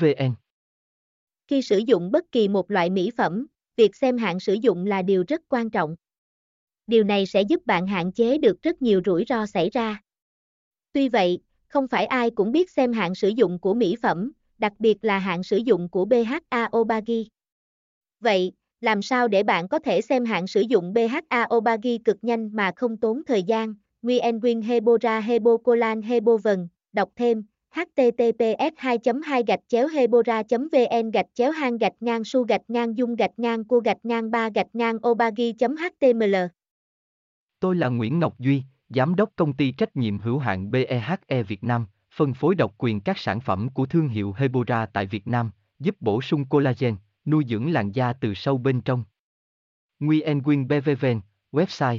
vn khi sử dụng bất kỳ một loại mỹ phẩm việc xem hạn sử dụng là điều rất quan trọng điều này sẽ giúp bạn hạn chế được rất nhiều rủi ro xảy ra tuy vậy không phải ai cũng biết xem hạn sử dụng của mỹ phẩm đặc biệt là hạn sử dụng của BHA Obagi. Vậy, làm sao để bạn có thể xem hạn sử dụng BHA Obagi cực nhanh mà không tốn thời gian? Nguyen Quyên Hebora Hebocolan Hebovần, đọc thêm https 2 2 gạch chéo hebora vn gạch chéo hang gạch ngang su gạch ngang dung gạch ngang cua gạch ngang ba gạch ngang obagi html Tôi là Nguyễn Ngọc Duy, Giám đốc công ty trách nhiệm hữu hạn BEHE Việt Nam, phân phối độc quyền các sản phẩm của thương hiệu Hebora tại Việt Nam, giúp bổ sung collagen, nuôi dưỡng làn da từ sâu bên trong. Nguyen Quyên BVVN, website